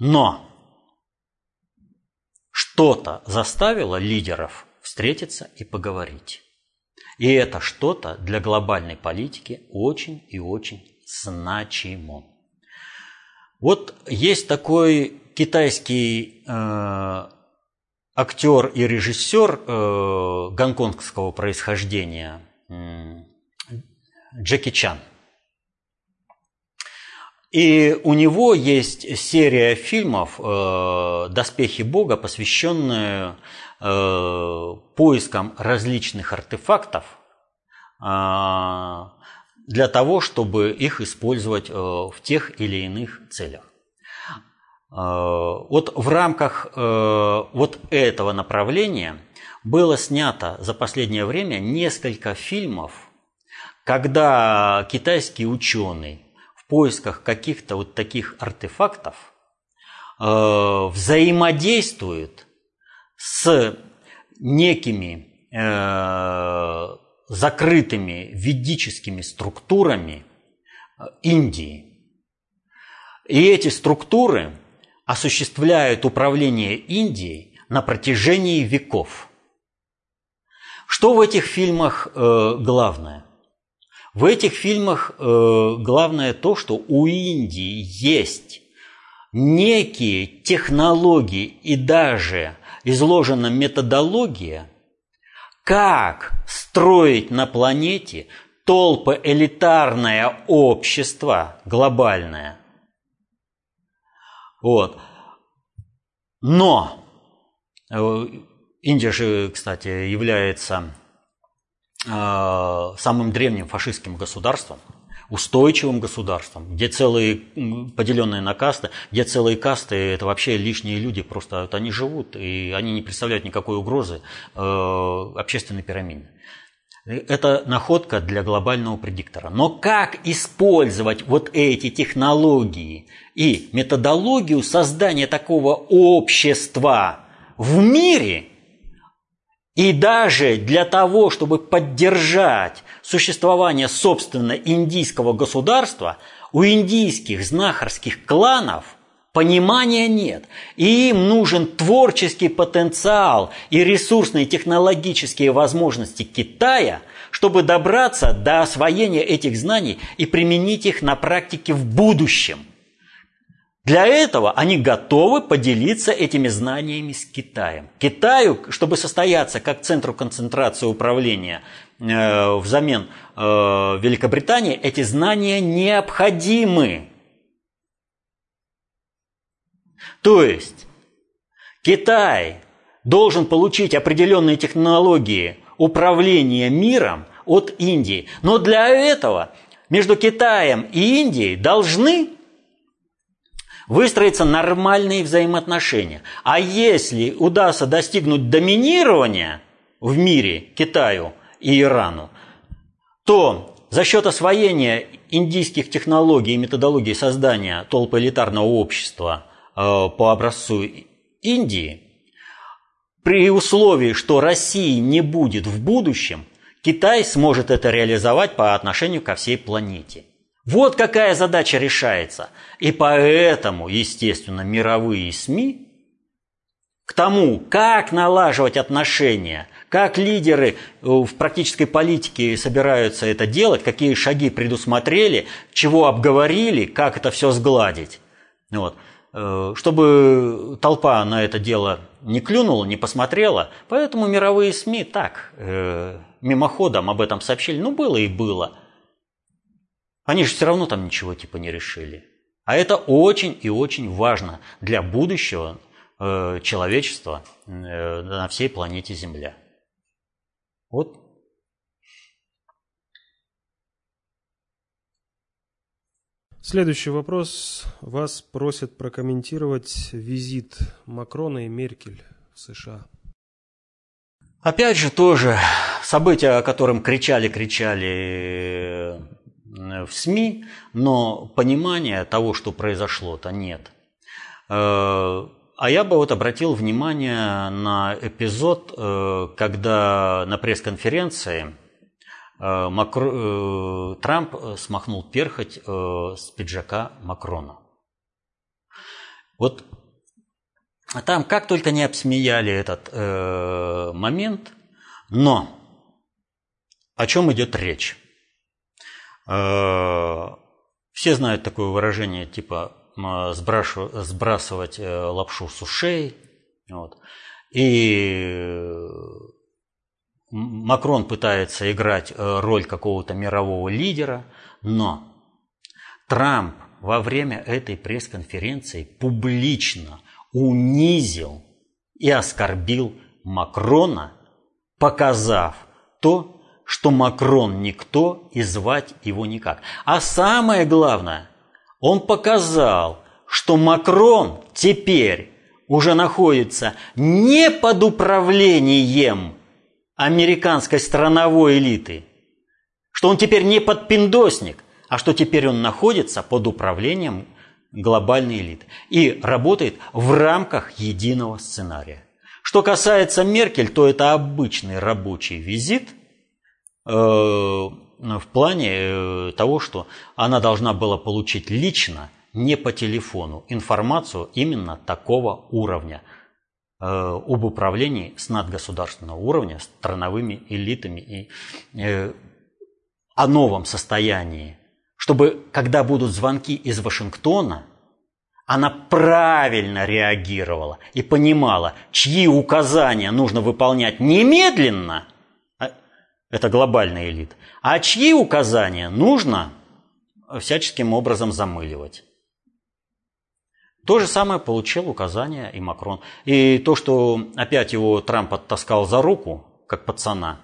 Но что-то заставило лидеров встретиться и поговорить. И это что-то для глобальной политики очень и очень значимо. Вот есть такой китайский э, актер и режиссер э, гонконгского происхождения э, Джеки Чан. И у него есть серия фильмов э, «Доспехи Бога», посвященная Э, поиском различных артефактов а, для того, чтобы их использовать э, в тех или иных целях. Э, вот в рамках вот этого направления было снято за последнее время несколько фильмов, когда китайские ученые в поисках каких-то вот таких артефактов взаимодействуют с некими э, закрытыми ведическими структурами э, Индии. И эти структуры осуществляют управление Индией на протяжении веков. Что в этих фильмах э, главное? В этих фильмах э, главное то, что у Индии есть некие технологии и даже изложена методология, как строить на планете толпы элитарное общество глобальное. Вот. Но э, Индия же, кстати, является самым древним фашистским государством – устойчивым государством, где целые, поделенные на касты, где целые касты – это вообще лишние люди, просто вот они живут, и они не представляют никакой угрозы э, общественной пирамиде. Это находка для глобального предиктора. Но как использовать вот эти технологии и методологию создания такого общества в мире – и даже для того, чтобы поддержать существование собственно индийского государства, у индийских знахарских кланов понимания нет. И им нужен творческий потенциал и ресурсные технологические возможности Китая, чтобы добраться до освоения этих знаний и применить их на практике в будущем – для этого они готовы поделиться этими знаниями с Китаем. Китаю, чтобы состояться как центру концентрации управления э, взамен э, Великобритании, эти знания необходимы. То есть Китай должен получить определенные технологии управления миром от Индии. Но для этого между Китаем и Индией должны выстроятся нормальные взаимоотношения. А если удастся достигнуть доминирования в мире Китаю и Ирану, то за счет освоения индийских технологий и методологии создания толпы элитарного общества э, по образцу Индии, при условии, что России не будет в будущем, Китай сможет это реализовать по отношению ко всей планете. Вот какая задача решается. И поэтому, естественно, мировые СМИ к тому, как налаживать отношения, как лидеры э, в практической политике собираются это делать, какие шаги предусмотрели, чего обговорили, как это все сгладить. Вот. Э, чтобы толпа на это дело не клюнула, не посмотрела, поэтому мировые СМИ так, э, мимоходом об этом сообщили. Ну, было и было – они же все равно там ничего типа не решили. А это очень и очень важно для будущего э, э, человечества э, на всей планете Земля. Вот. Следующий вопрос. Вас просят прокомментировать визит Макрона и Меркель в США. Опять же, тоже события, о котором кричали-кричали в СМИ, но понимания того, что произошло-то нет. Э, а я бы вот обратил внимание на эпизод, э, когда на пресс-конференции э, Макро... Трамп смахнул перхоть с пиджака Макрона. Вот там как только не обсмеяли этот э, момент, но о чем идет речь? Э, все знают такое выражение типа сбрасывать э, лапшу с ушей. Вот. И Макрон пытается играть э, роль какого-то мирового лидера, но Трамп во время этой пресс-конференции публично унизил и оскорбил Макрона, показав то, что Макрон никто и звать его никак. А самое главное, он показал, что Макрон теперь уже находится не под управлением американской страновой элиты, что он теперь не подпиндосник, а что теперь он находится под управлением глобальной элиты и работает в рамках единого сценария. Что касается Меркель, то это обычный рабочий визит – в плане э, того, что она должна была получить лично, не по телефону, информацию именно такого уровня э, об управлении с надгосударственного уровня, страновыми элитами и о новом состоянии, чтобы, когда будут звонки из Вашингтона, она правильно реагировала и понимала, чьи указания нужно выполнять немедленно – это глобальная элита. А чьи указания нужно всяческим образом замыливать? То же самое получил указание и Макрон. И то, что опять его Трамп оттаскал за руку, как пацана,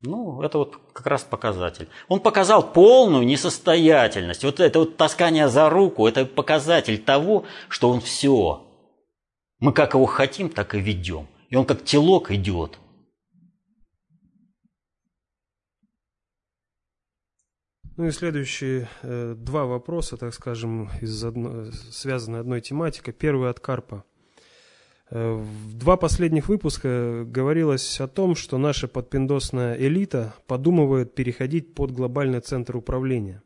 ну, это вот как раз показатель. Он показал полную несостоятельность. Вот это вот таскание за руку, это показатель того, что он все. Мы как его хотим, так и ведем. И он как телок идет. Ну и следующие э, два вопроса, так скажем, из одно, связаны одной тематикой. Первый от Карпа. Э, в два последних выпуска говорилось о том, что наша подпиндосная элита подумывает переходить под глобальный центр управления.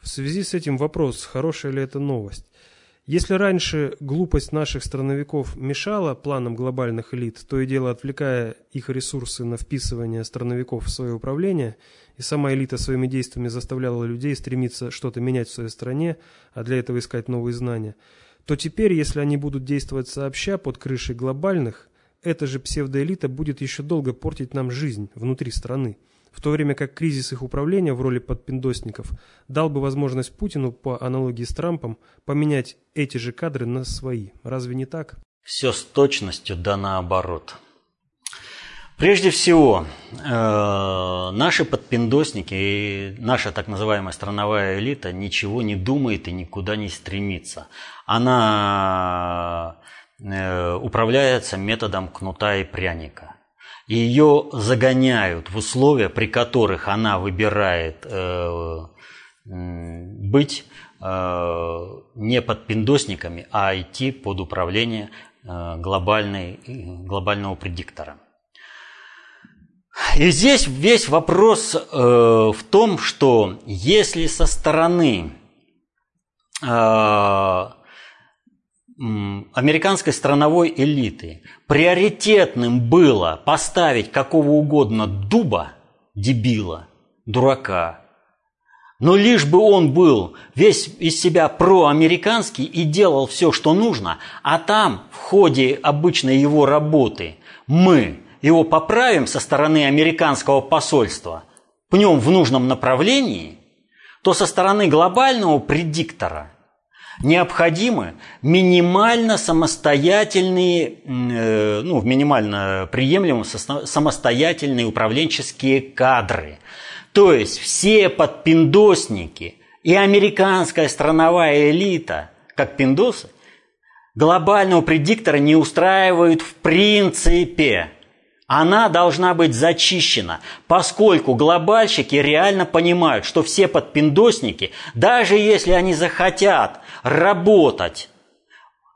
В связи с этим вопрос, хорошая ли это новость? Если раньше глупость наших страновиков мешала планам глобальных элит, то и дело отвлекая их ресурсы на вписывание страновиков в свое управление – и сама элита своими действиями заставляла людей стремиться что-то менять в своей стране, а для этого искать новые знания, то теперь, если они будут действовать сообща под крышей глобальных, эта же псевдоэлита будет еще долго портить нам жизнь внутри страны, в то время как кризис их управления в роли подпиндосников дал бы возможность Путину, по аналогии с Трампом, поменять эти же кадры на свои. Разве не так? Все с точностью да наоборот. Прежде всего, э, наши подпиндосники и наша так называемая страновая элита ничего не думает и никуда не стремится. Она э, управляется методом кнута и пряника. Ее загоняют в условия, при которых она выбирает э, быть не подпиндосниками, а идти под управление глобальной, глобального предиктора. И здесь весь вопрос э, в том, что если со стороны э, американской страновой элиты приоритетным было поставить какого угодно дуба, дебила, дурака, но лишь бы он был весь из себя проамериканский и делал все, что нужно, а там в ходе обычной его работы мы его поправим со стороны американского посольства, пнем в нужном направлении, то со стороны глобального предиктора необходимы минимально самостоятельные, э, ну, минимально приемлемые самостоятельные управленческие кадры. То есть все подпиндосники и американская страновая элита, как пиндосы, глобального предиктора не устраивают в принципе. Она должна быть зачищена, поскольку глобальщики реально понимают, что все подпиндосники, даже если они захотят работать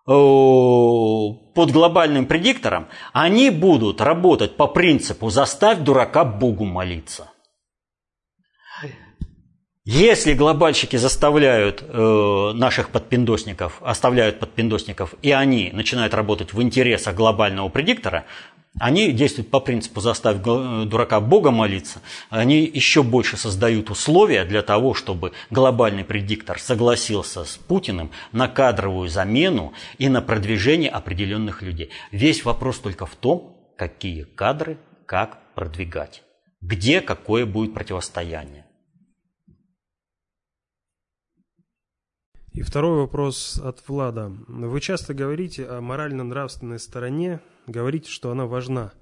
э, под глобальным предиктором, они будут работать по принципу «заставь дурака Богу молиться». Если глобальщики заставляют э, наших подпиндосников, оставляют подпиндосников, и они начинают работать в интересах глобального предиктора, они действуют по принципу «заставь дурака Бога молиться», они еще больше создают условия для того, чтобы глобальный предиктор согласился с Путиным на кадровую замену и на продвижение определенных людей. Весь вопрос только в том, какие кадры, как продвигать, где какое будет противостояние. И второй вопрос от Влада. Вы часто говорите о морально-нравственной стороне, говорите, что она важна.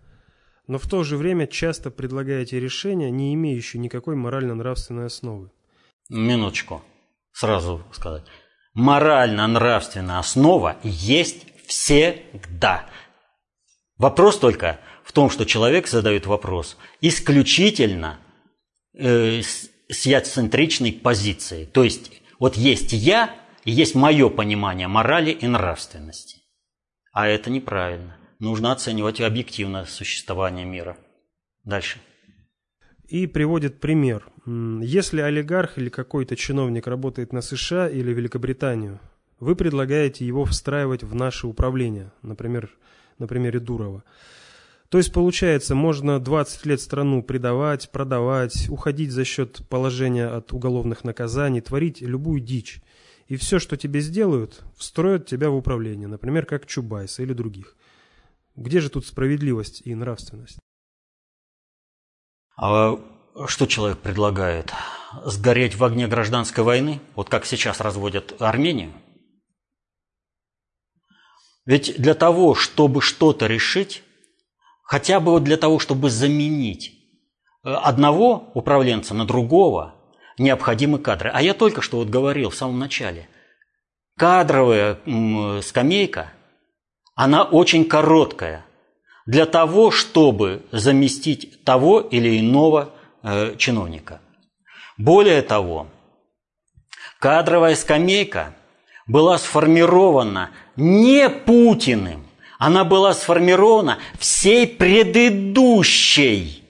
Но в то же время часто предлагаете решения, не имеющие никакой морально-нравственной основы. Минуточку. Сразу сказать. Морально-нравственная основа есть всегда. Вопрос только в том, что человек задает вопрос исключительно э, с яцентричной позиции. То есть вот есть я, и есть мое понимание морали и нравственности. А это неправильно. Нужно оценивать объективно существование мира. Дальше. И приводит пример. Если олигарх или какой-то чиновник работает на США или Великобританию, вы предлагаете его встраивать в наше управление, например, на примере Дурова. То есть, получается, можно 20 лет страну предавать, продавать, уходить за счет положения от уголовных наказаний, творить любую дичь. И все, что тебе сделают, встроят тебя в управление, например, как Чубайса или других. Где же тут справедливость и нравственность? А что человек предлагает? Сгореть в огне гражданской войны? Вот как сейчас разводят Армению? Ведь для того, чтобы что-то решить, хотя бы вот для того, чтобы заменить э, одного управленца на другого – необходимы кадры. А я только что вот говорил в самом начале. Кадровая скамейка, она очень короткая для того, чтобы заместить того или иного э, чиновника. Более того, кадровая скамейка была сформирована не Путиным, она была сформирована всей предыдущей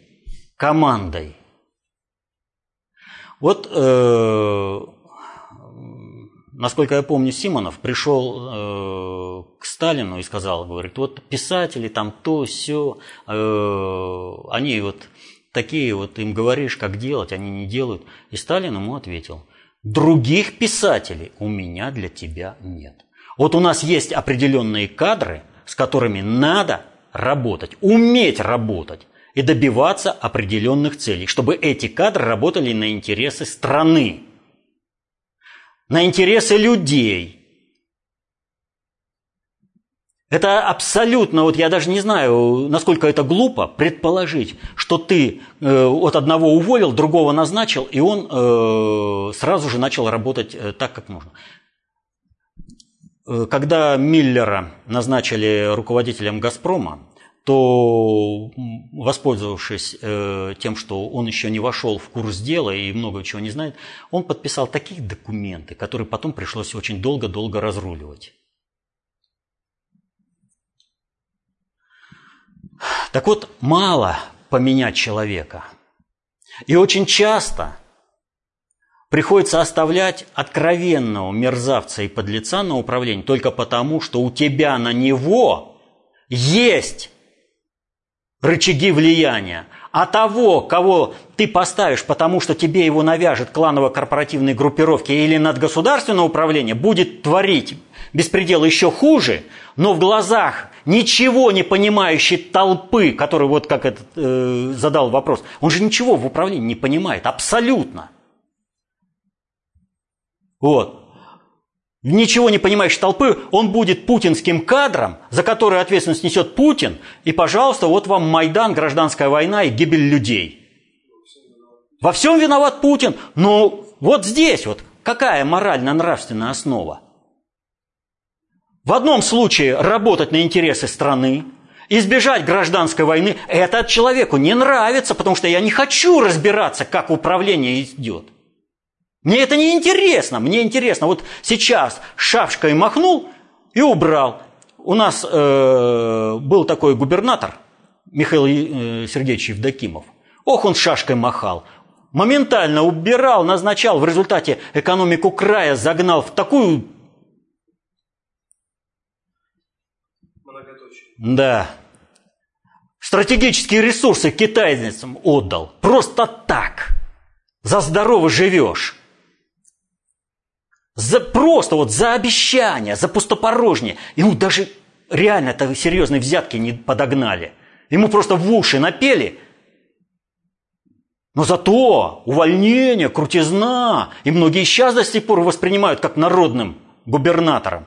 командой. Вот, э, насколько я помню, Симонов пришел э, к Сталину и сказал, говорит, вот писатели там то, все, э, они вот такие вот, им говоришь, как делать, они не делают. И Сталин ему ответил, других писателей у меня для тебя нет. Вот у нас есть определенные кадры, с которыми надо работать, уметь работать и добиваться определенных целей, чтобы эти кадры работали на интересы страны, на интересы людей. Это абсолютно, вот я даже не знаю, насколько это глупо предположить, что ты э, от одного уволил, другого назначил, и он э, сразу же начал работать э, так, как нужно. Э, когда Миллера назначили руководителем «Газпрома», то, воспользовавшись э, тем, что он еще не вошел в курс дела и много чего не знает, он подписал такие документы, которые потом пришлось очень долго-долго разруливать. Так вот, мало поменять человека. И очень часто приходится оставлять откровенного мерзавца и подлеца на управление только потому, что у тебя на него есть рычаги влияния, а того, кого ты поставишь, потому что тебе его навяжет кланово-корпоративные группировки или надгосударственное управление, будет творить беспредел еще хуже, но в глазах ничего не понимающей толпы, который вот как этот э, задал вопрос, он же ничего в управлении не понимает, абсолютно. Вот. Ничего не понимающей толпы, он будет путинским кадром, за который ответственность несет Путин, и, пожалуйста, вот вам Майдан, гражданская война и гибель людей. Во всем виноват Путин, но вот здесь вот какая морально-нравственная основа? В одном случае работать на интересы страны, избежать гражданской войны, это человеку не нравится, потому что я не хочу разбираться, как управление идет. Мне это не интересно, мне интересно. Вот сейчас шапшкой махнул и убрал. У нас э, был такой губернатор Михаил э, Сергеевич Евдокимов. Ох, он шашкой махал. Моментально убирал, назначал. В результате экономику края загнал в такую... Да. Стратегические ресурсы китайцам отдал. Просто так. За здорово живешь. За, просто вот за обещания, за пустопорожнее. Ему даже реально это серьезные взятки не подогнали. Ему просто в уши напели. Но зато увольнение, крутизна, и многие сейчас до сих пор воспринимают как народным губернатором.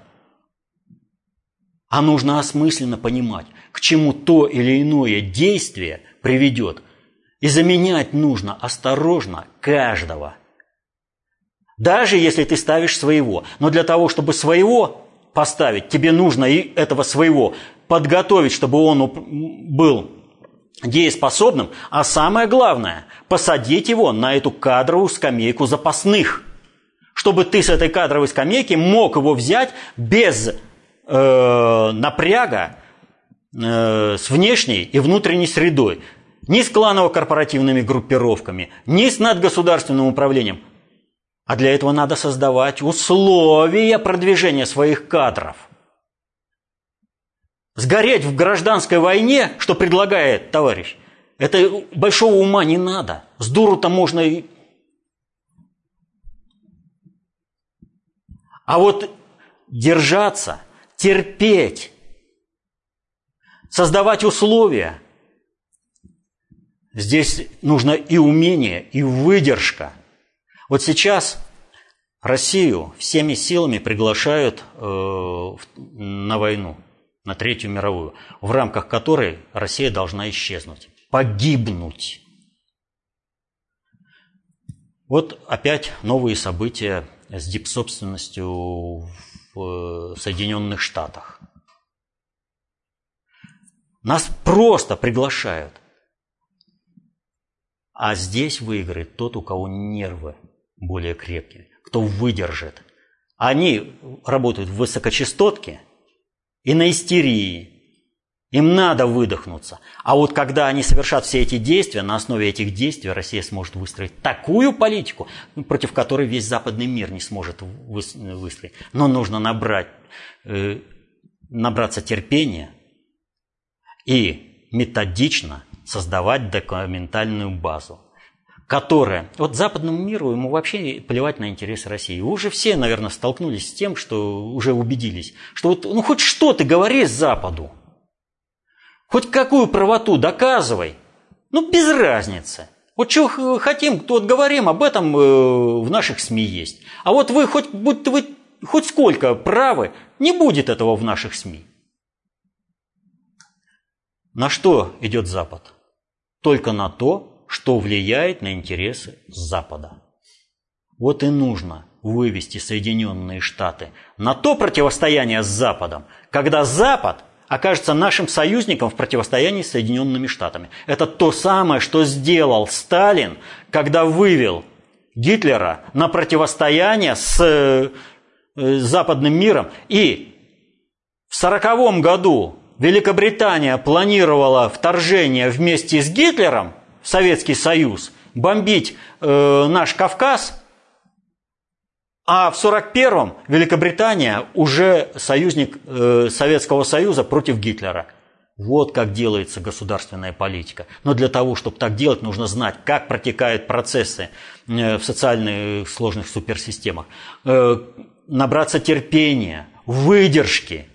А нужно осмысленно понимать, к чему то или иное действие приведет. И заменять нужно осторожно каждого – даже если ты ставишь своего. Но для того, чтобы своего поставить, тебе нужно и этого своего подготовить, чтобы он был дееспособным. А самое главное, посадить его на эту кадровую скамейку запасных. Чтобы ты с этой кадровой скамейки мог его взять без э, напряга э, с внешней и внутренней средой. Ни с кланово-корпоративными группировками, ни с надгосударственным управлением. А для этого надо создавать условия продвижения своих кадров. Сгореть в гражданской войне, что предлагает товарищ, это большого ума не надо. С дуру-то можно и... А вот держаться, терпеть, создавать условия, здесь нужно и умение, и выдержка – вот сейчас Россию всеми силами приглашают э, на войну, на Третью мировую, в рамках которой Россия должна исчезнуть, погибнуть. Вот опять новые события с дипсобственностью в Соединенных Штатах. Нас просто приглашают. А здесь выиграет тот, у кого нервы более крепкие, кто выдержит. Они работают в высокочастотке и на истерии. Им надо выдохнуться. А вот когда они совершат все эти действия, на основе этих действий Россия сможет выстроить такую политику, против которой весь западный мир не сможет выстроить. Но нужно набрать, э, набраться терпения и методично создавать документальную базу которая... Вот западному миру ему вообще плевать на интересы России. Вы уже все, наверное, столкнулись с тем, что уже убедились, что вот, ну хоть что ты говори Западу, хоть какую правоту доказывай, ну без разницы. Вот что хотим, то вот говорим, об этом э, в наших СМИ есть. А вот вы хоть, будь вы хоть сколько правы, не будет этого в наших СМИ. На что идет Запад? Только на то, что влияет на интересы Запада. Вот и нужно вывести Соединенные Штаты на то противостояние с Западом, когда Запад окажется нашим союзником в противостоянии с Соединенными Штатами. Это то самое, что сделал Сталин, когда вывел Гитлера на противостояние с э, западным миром. И в сороковом году Великобритания планировала вторжение вместе с Гитлером – Советский Союз, бомбить э, наш Кавказ, а в 1941-м Великобритания уже союзник э, Советского Союза против Гитлера. Вот как делается государственная политика. Но для того, чтобы так делать, нужно знать, как протекают процессы э, в социальных сложных суперсистемах. Э, набраться терпения, выдержки,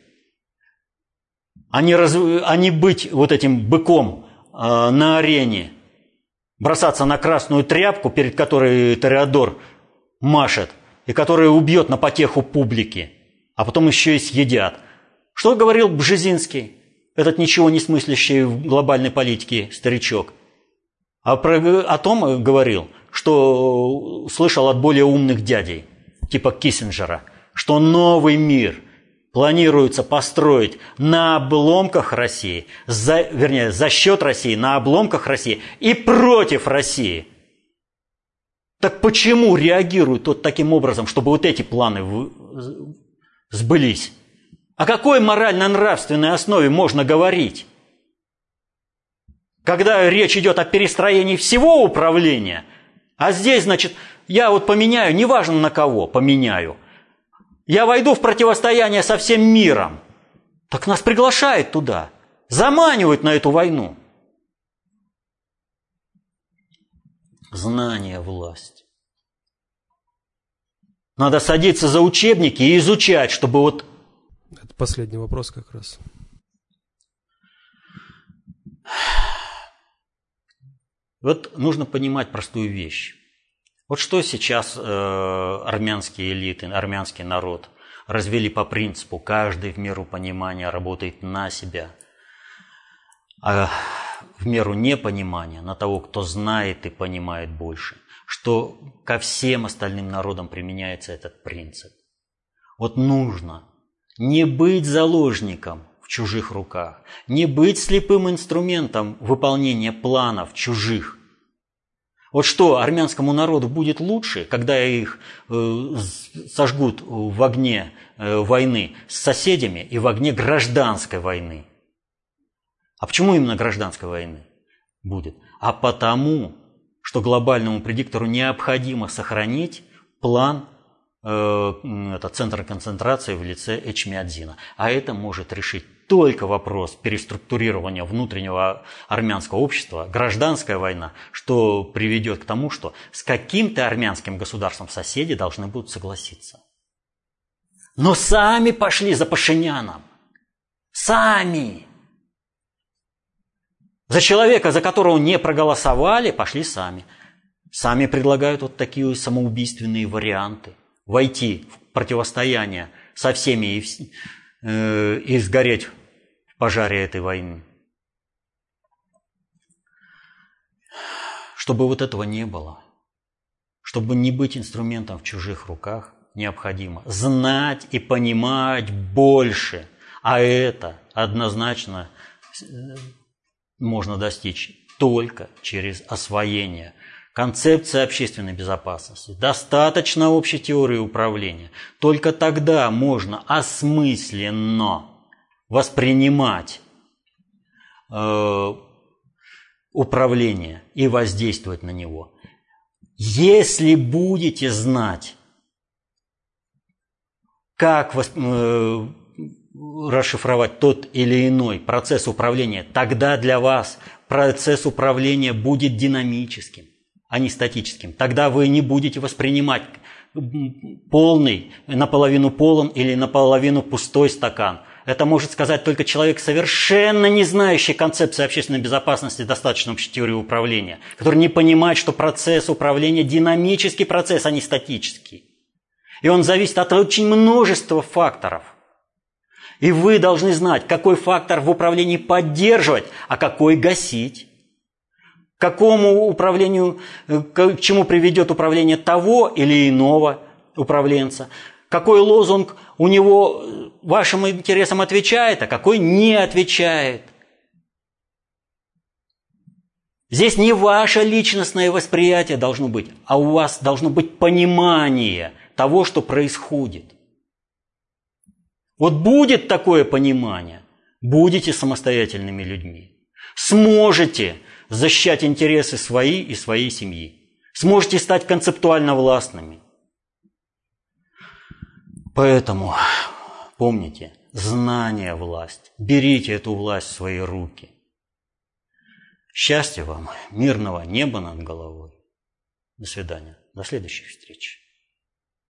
а не, раз, а не быть вот этим быком э, на арене – бросаться на красную тряпку, перед которой Тореадор машет, и которое убьет на потеху публики, а потом еще и съедят. Что говорил Бжезинский, этот ничего не смыслящий в глобальной политике старичок? А про, о том говорил, что слышал от более умных дядей, типа Киссинджера, что новый мир планируется построить на обломках России, за, вернее, за счет России, на обломках России и против России. Так почему реагирует тот таким образом, чтобы вот эти планы сбылись? О какой морально-нравственной основе можно говорить? Когда речь идет о перестроении всего управления, а здесь, значит, я вот поменяю, неважно на кого, поменяю. Я войду в противостояние со всем миром. Так нас приглашают туда, заманивают на эту войну. Знание – власть. Надо садиться за учебники и изучать, чтобы вот это последний вопрос как раз. Вот нужно понимать простую вещь. Вот что сейчас э, армянские элиты, армянский народ развели по принципу «каждый в меру понимания работает на себя», а в меру непонимания на того, кто знает и понимает больше, что ко всем остальным народам применяется этот принцип. Вот нужно не быть заложником в чужих руках, не быть слепым инструментом выполнения планов чужих. Вот что армянскому народу будет лучше, когда их э, сожгут в огне э, войны с соседями и в огне гражданской войны. А почему именно гражданской войны будет? А потому, что глобальному предиктору необходимо сохранить план Э, это центр концентрации в лице Эчмиадзина. А это может решить только вопрос переструктурирования внутреннего армянского общества, гражданская война, что приведет к тому, что с каким-то армянским государством соседи должны будут согласиться. Но сами пошли за Пашиняном. Сами. За человека, за которого не проголосовали, пошли сами. Сами предлагают вот такие самоубийственные варианты – войти в противостояние со всеми и, э, и сгореть пожаре этой войны. Чтобы вот этого не было, чтобы не быть инструментом в чужих руках, необходимо знать и понимать больше. А это однозначно э, можно достичь только через освоение Концепция общественной безопасности, достаточно общей теории управления. Только тогда можно осмысленно воспринимать э, управление и воздействовать на него. Если будете знать, как э, расшифровать тот или иной процесс управления, тогда для вас процесс управления будет динамическим а не статическим. Тогда вы не будете воспринимать полный, наполовину полон или наполовину пустой стакан. Это может сказать только человек, совершенно не знающий концепции общественной безопасности, достаточно общей теории управления, который не понимает, что процесс управления динамический процесс, а не статический. И он зависит от очень множества факторов. И вы должны знать, какой фактор в управлении поддерживать, а какой гасить какому управлению, э, к чему приведет управление того или иного управленца, какой лозунг у него э, вашим интересам отвечает, а какой не отвечает. Здесь не ваше личностное восприятие должно быть, а у вас должно быть понимание того, что происходит. Вот будет такое понимание, будете самостоятельными людьми. Сможете защищать интересы свои и своей семьи. Сможете стать концептуально властными. Поэтому помните, знание – власть. Берите эту власть в свои руки. Счастья вам, мирного неба над головой. До свидания. До следующих встреч.